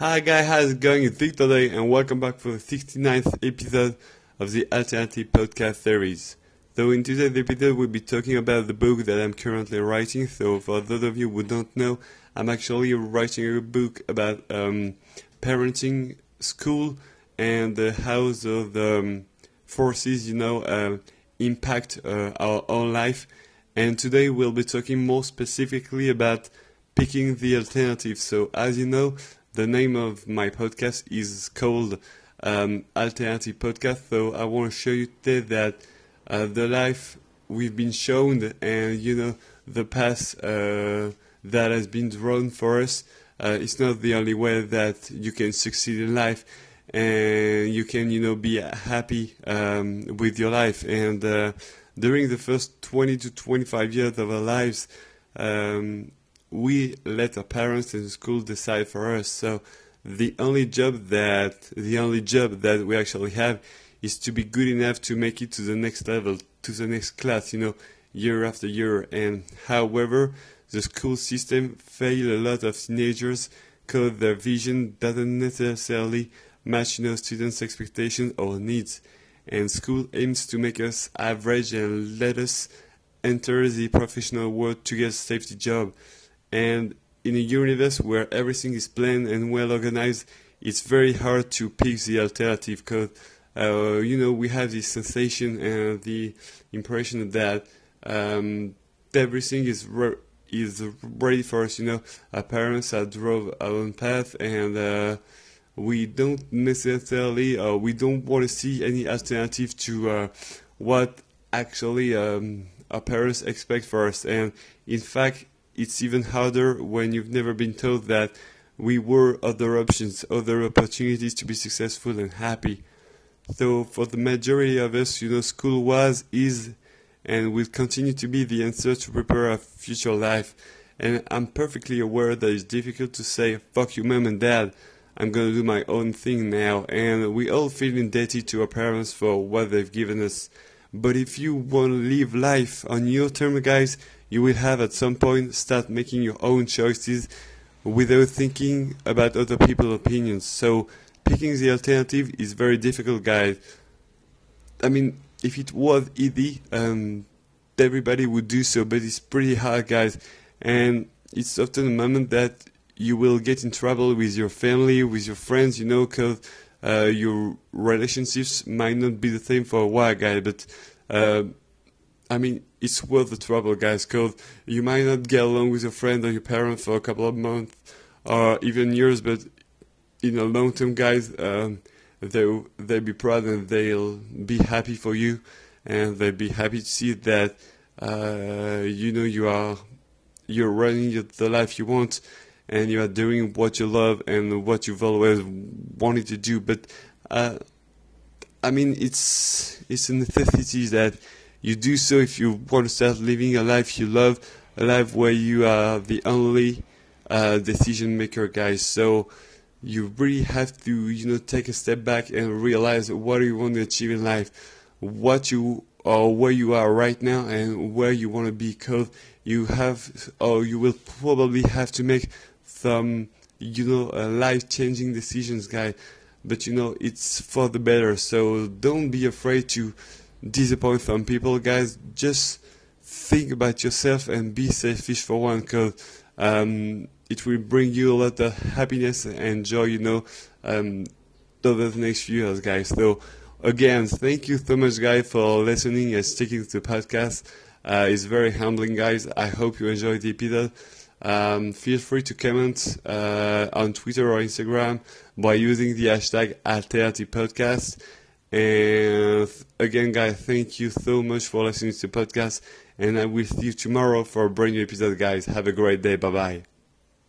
Hi guys, how's it going? It's Vic today and welcome back for the 69th episode of the Alternative Podcast series. So in today's episode we'll be talking about the book that I'm currently writing. So for those of you who don't know, I'm actually writing a book about um, parenting, school, and uh, how the, the um, forces, you know, uh, impact uh, our own life. And today we'll be talking more specifically about picking the alternative. So as you know, the name of my podcast is called um, Alternative Podcast. So I want to show you today that uh, the life we've been shown and you know the path uh, that has been drawn for us uh, it's not the only way that you can succeed in life and you can you know be happy um, with your life and uh, during the first 20 to 25 years of our lives um, we let our parents and school decide for us. So the only job that the only job that we actually have is to be good enough to make it to the next level, to the next class, you know, year after year. And however, the school system fail a lot of teenagers because their vision doesn't necessarily match, you know, students' expectations or needs. And school aims to make us average and let us enter the professional world to get a safety job. And in a universe where everything is planned and well organized, it's very hard to pick the alternative because, uh, you know, we have this sensation and the impression that um, everything is re- is ready for us. You know, our parents have drove our own path, and uh, we don't necessarily, or we don't want to see any alternative to uh, what actually um, our parents expect for us. And in fact, it's even harder when you've never been told that we were other options, other opportunities to be successful and happy. So for the majority of us, you know, school was, is, and will continue to be the answer to prepare our future life. And I'm perfectly aware that it's difficult to say, fuck you, mom and dad. I'm gonna do my own thing now. And we all feel indebted to our parents for what they've given us. But if you want to live life on your terms, guys, you will have at some point start making your own choices without thinking about other people's opinions. So picking the alternative is very difficult, guys. I mean, if it was easy, um, everybody would do so, but it's pretty hard, guys. And it's often a moment that you will get in trouble with your family, with your friends, you know, because uh, your relationships might not be the same for a while, guys. But uh, I mean, it's worth the trouble, guys, because you might not get along with your friend or your parent for a couple of months or even years, but in the long term, guys, um, they'll, they'll be proud and they'll be happy for you and they'll be happy to see that, uh, you know, you are, you're running the life you want and you are doing what you love and what you've always wanted to do. But, uh, I mean, it's, it's a necessity that you do so if you want to start living a life you love, a life where you are the only uh, decision maker, guys. So you really have to, you know, take a step back and realize what you want to achieve in life, what you or where you are right now, and where you want to be. Because you have, or you will probably have to make some, you know, uh, life-changing decisions, guys. But you know, it's for the better. So don't be afraid to disappoint some people, guys. Just think about yourself and be selfish for one, because um, it will bring you a lot of happiness and joy, you know, um, over the next few years, guys. So, again, thank you so much, guys, for listening and sticking to the podcast. Uh, it's very humbling, guys. I hope you enjoyed the episode. Um, feel free to comment uh, on Twitter or Instagram by using the hashtag Alternative Podcast. And again, guys, thank you so much for listening to the podcast. And I will see you tomorrow for a brand new episode, guys. Have a great day. Bye bye.